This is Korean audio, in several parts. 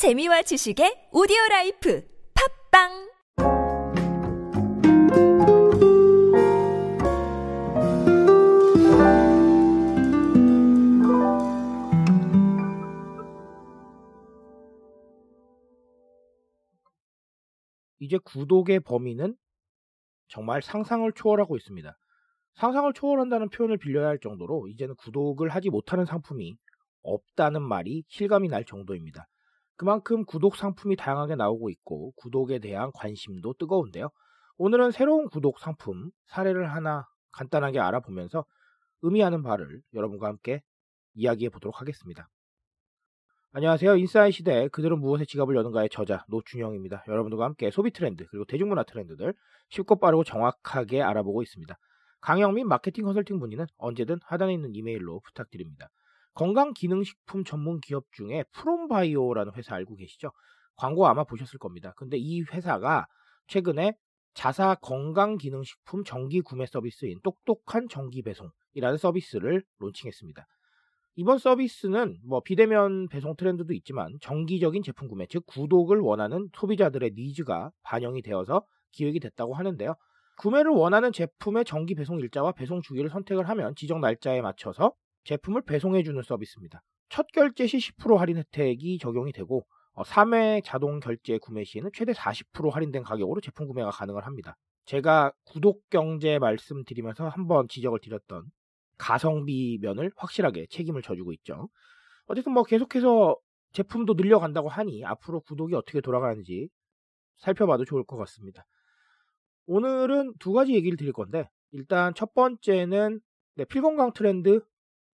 재미와 지식의 오디오 라이프 팟빵 이제 구독의 범위는 정말 상상을 초월하고 있습니다. 상상을 초월한다는 표현을 빌려야 할 정도로 이제는 구독을 하지 못하는 상품이 없다는 말이 실감이 날 정도입니다. 그만큼 구독 상품이 다양하게 나오고 있고 구독에 대한 관심도 뜨거운데요. 오늘은 새로운 구독 상품 사례를 하나 간단하게 알아보면서 의미하는 바를 여러분과 함께 이야기해 보도록 하겠습니다. 안녕하세요. 인사이 시대 그들은 무엇에 지갑을 여는가의 저자 노준영입니다. 여러분들과 함께 소비 트렌드 그리고 대중문화 트렌드들 쉽고 빠르고 정확하게 알아보고 있습니다. 강영 및 마케팅 컨설팅 문의는 언제든 하단에 있는 이메일로 부탁드립니다. 건강기능식품 전문 기업 중에 프롬바이오라는 회사 알고 계시죠? 광고 아마 보셨을 겁니다. 근데 이 회사가 최근에 자사 건강기능식품 정기 구매 서비스인 똑똑한 정기 배송이라는 서비스를 론칭했습니다. 이번 서비스는 뭐 비대면 배송 트렌드도 있지만 정기적인 제품 구매, 즉 구독을 원하는 소비자들의 니즈가 반영이 되어서 기획이 됐다고 하는데요. 구매를 원하는 제품의 정기 배송 일자와 배송 주기를 선택을 하면 지정 날짜에 맞춰서 제품을 배송해주는 서비스입니다. 첫 결제 시 10% 할인 혜택이 적용이 되고 3회 자동 결제 구매 시에는 최대 40% 할인된 가격으로 제품 구매가 가능을 합니다. 제가 구독 경제 말씀드리면서 한번 지적을 드렸던 가성비 면을 확실하게 책임을 져주고 있죠. 어쨌든 뭐 계속해서 제품도 늘려간다고 하니 앞으로 구독이 어떻게 돌아가는지 살펴봐도 좋을 것 같습니다. 오늘은 두 가지 얘기를 드릴 건데 일단 첫 번째는 네, 필건강 트렌드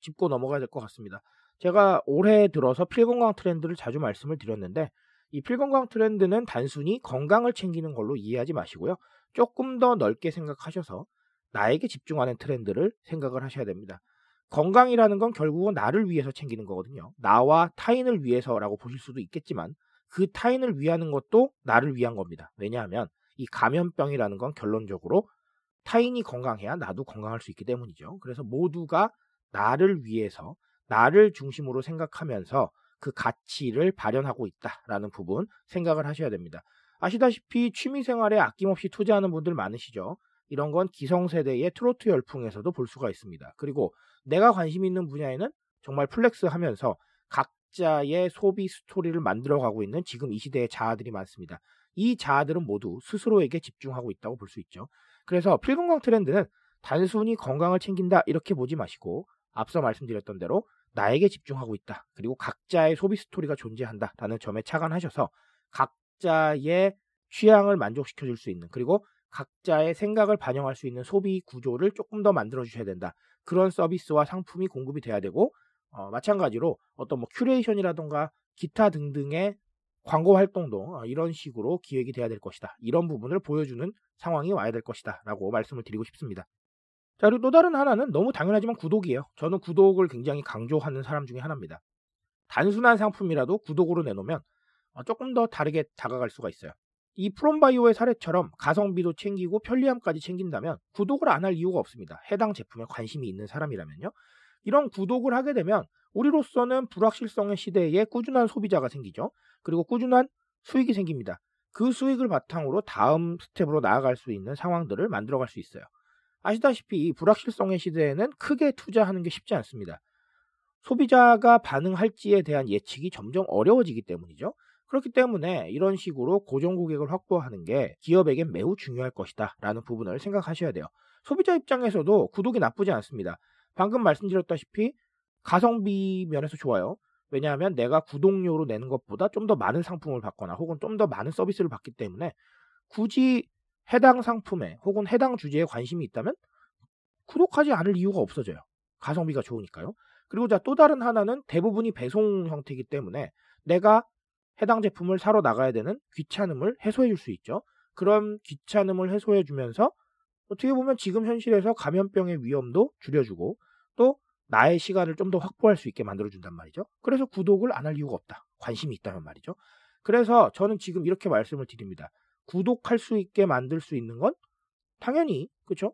짚고 넘어가야 될 것 같습니다. 제가 올해 들어서 필건강 트렌드를 자주 말씀을 드렸는데 이 필건강 트렌드는 단순히 건강을 챙기는 걸로 이해하지 마시고요. 조금 더 넓게 생각하셔서 나에게 집중하는 트렌드를 생각을 하셔야 됩니다. 건강이라는 건 결국은 나를 위해서 챙기는 거거든요. 나와 타인을 위해서라고 보실 수도 있겠지만 그 타인을 위하는 것도 나를 위한 겁니다. 왜냐하면 이 감염병이라는 건 결론적으로 타인이 건강해야 나도 건강할 수 있기 때문이죠. 그래서 모두가 나를 위해서 나를 중심으로 생각하면서 그 가치를 발현하고 있다라는 부분 생각을 하셔야 됩니다. 아시다시피 취미 생활에 아낌없이 투자하는 분들 많으시죠. 이런 건 기성세대의 트로트 열풍에서도 볼 수가 있습니다. 그리고 내가 관심 있는 분야에는 정말 flex 하면서 각자의 소비 스토리를 만들어 가고 있는 지금 이 시대의 자아들이 많습니다. 이 자아들은 모두 스스로에게 집중하고 있다고 볼 수 있죠. 그래서 필건강 트렌드는 단순히 건강을 챙긴다 이렇게 보지 마시고 앞서 말씀드렸던 대로 나에게 집중하고 있다. 그리고 각자의 소비 스토리가 존재한다 라는 점에 착안하셔서 각자의 취향을 만족시켜 줄 수 있는 그리고 각자의 생각을 반영할 수 있는 소비 구조를 조금 더 만들어 주셔야 된다. 그런 서비스와 상품이 공급이 돼야 되고 어, 마찬가지로 어떤 뭐 curation이라던가 기타 등등의 광고 활동도 어, 이런 식으로 기획이 돼야 될 것이다. 이런 부분을 보여주는 상황이 와야 될 것이다. 라고 말씀을 드리고 싶습니다. 자, 그리고 또 다른 하나는 너무 당연하지만 구독이에요. 저는 구독을 굉장히 강조하는 사람 중에 하나입니다. 단순한 상품이라도 구독으로 내놓으면 어, 조금 더 다르게 다가갈 수가 있어요. 이 프롬바이오의 사례처럼 가성비도 챙기고 편리함까지 챙긴다면 구독을 안 할 이유가 없습니다. 해당 제품에 관심이 있는 사람이라면요. 이런 구독을 하게 되면 우리로서는 불확실성의 시대에 꾸준한 소비자가 생기죠. 그리고 꾸준한 수익이 생깁니다. 그 수익을 바탕으로 다음 스텝으로 나아갈 수 있는 상황들을 만들어갈 수 있어요. 아시다시피 불확실성의 시대에는 크게 투자하는 게 쉽지 않습니다. 소비자가 반응할지에 대한 예측이 점점 어려워지기 때문이죠. 그렇기 때문에 이런 식으로 고정 고객을 확보하는 게 기업에겐 매우 중요할 것이다 라는 부분을 생각하셔야 돼요. 소비자 입장에서도 구독이 나쁘지 않습니다. 방금 말씀드렸다시피 가성비 면에서 좋아요. 왜냐하면 내가 구독료로 내는 것보다 좀 더 많은 상품을 받거나 혹은 좀 더 많은 서비스를 받기 때문에 굳이 해당 상품에 혹은 해당 주제에 관심이 있다면 구독하지 않을 이유가 없어져요. 가성비가 좋으니까요. 그리고 자 또 다른 하나는 대부분이 배송 형태이기 때문에 내가 해당 제품을 사러 나가야 되는 귀찮음을 해소해 줄 수 있죠. 그런 귀찮음을 해소해 주면서 어떻게 보면 지금 현실에서 감염병의 위험도 줄여주고 또 나의 시간을 좀 더 확보할 수 있게 만들어준단 말이죠. 그래서 구독을 안 할 이유가 없다. 관심이 있다면 말이죠. 그래서 저는 지금 이렇게 말씀을 드립니다. 구독할 수 있게 만들 수 있는 건 당연히 그렇죠.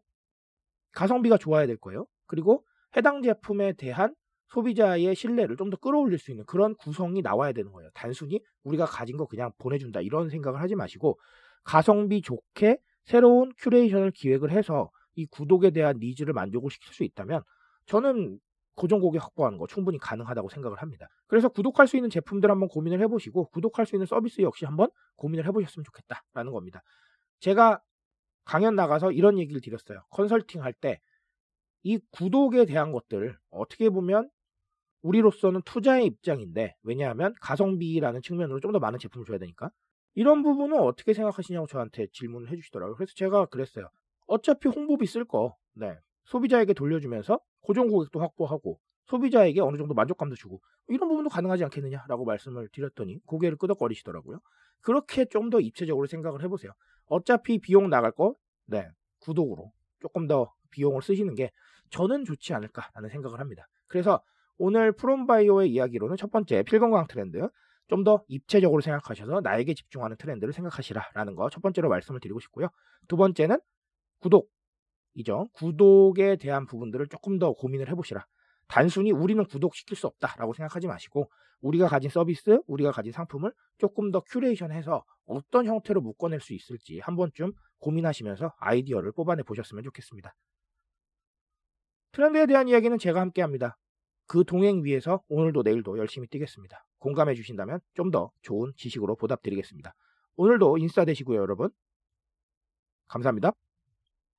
가성비가 좋아야 될 거예요. 그리고 해당 제품에 대한 소비자의 신뢰를 좀 더 끌어올릴 수 있는 그런 구성이 나와야 되는 거예요. 단순히 우리가 가진 거 그냥 보내준다 이런 생각을 하지 마시고 가성비 좋게 새로운 curation을 기획을 해서 이 구독에 대한 needs를 만족을 시킬 수 있다면 저는 고정 고객 확보하는 거 충분히 가능하다고 생각을 합니다. 그래서 구독할 수 있는 제품들 한번 고민을 해보시고 구독할 수 있는 서비스 역시 한번 고민을 해보셨으면 좋겠다라는 겁니다. 제가 강연 나가서 이런 얘기를 드렸어요. 컨설팅 할 때 이 구독에 대한 것들 어떻게 보면 우리로서는 투자의 입장인데 왜냐하면 가성비라는 측면으로 좀 더 많은 제품을 줘야 되니까 이런 부분은 어떻게 생각하시냐고 저한테 질문을 해주시더라고요. 그래서 제가 그랬어요. 어차피 홍보비 쓸 거, 네. 소비자에게 돌려주면서 고정 고객도 확보하고 소비자에게 어느 정도 만족감도 주고 이런 부분도 가능하지 않겠느냐라고 말씀을 드렸더니 고개를 끄덕거리시더라고요. 그렇게 좀 더 입체적으로 생각을 해보세요. 어차피 비용 나갈 거, 네. 구독으로 조금 더 비용을 쓰시는 게 저는 좋지 않을까라는 생각을 합니다. 그래서 오늘 프롬바이오의 이야기로는 첫 번째 필건강 트렌드 좀 더 입체적으로 생각하셔서 나에게 집중하는 트렌드를 생각하시라라는 거 첫 번째로 말씀을 드리고 싶고요. 두 번째는 구독 이죠. 구독에 대한 부분들을 조금 더 고민을 해보시라. 단순히 우리는 구독시킬 수 없다라고 생각하지 마시고 우리가 가진 서비스, 우리가 가진 상품을 조금 더 큐레이션해서 어떤 형태로 묶어낼 수 있을지 한 번쯤 고민하시면서 아이디어를 뽑아내 보셨으면 좋겠습니다. 트렌드에 대한 이야기는 제가 함께 합니다. 그 동행 위에서 오늘도 내일도 열심히 뛰겠습니다. 공감해 주신다면 좀 더 좋은 지식으로 보답드리겠습니다. 오늘도 인싸 되시고요, 여러분. 감사합니다.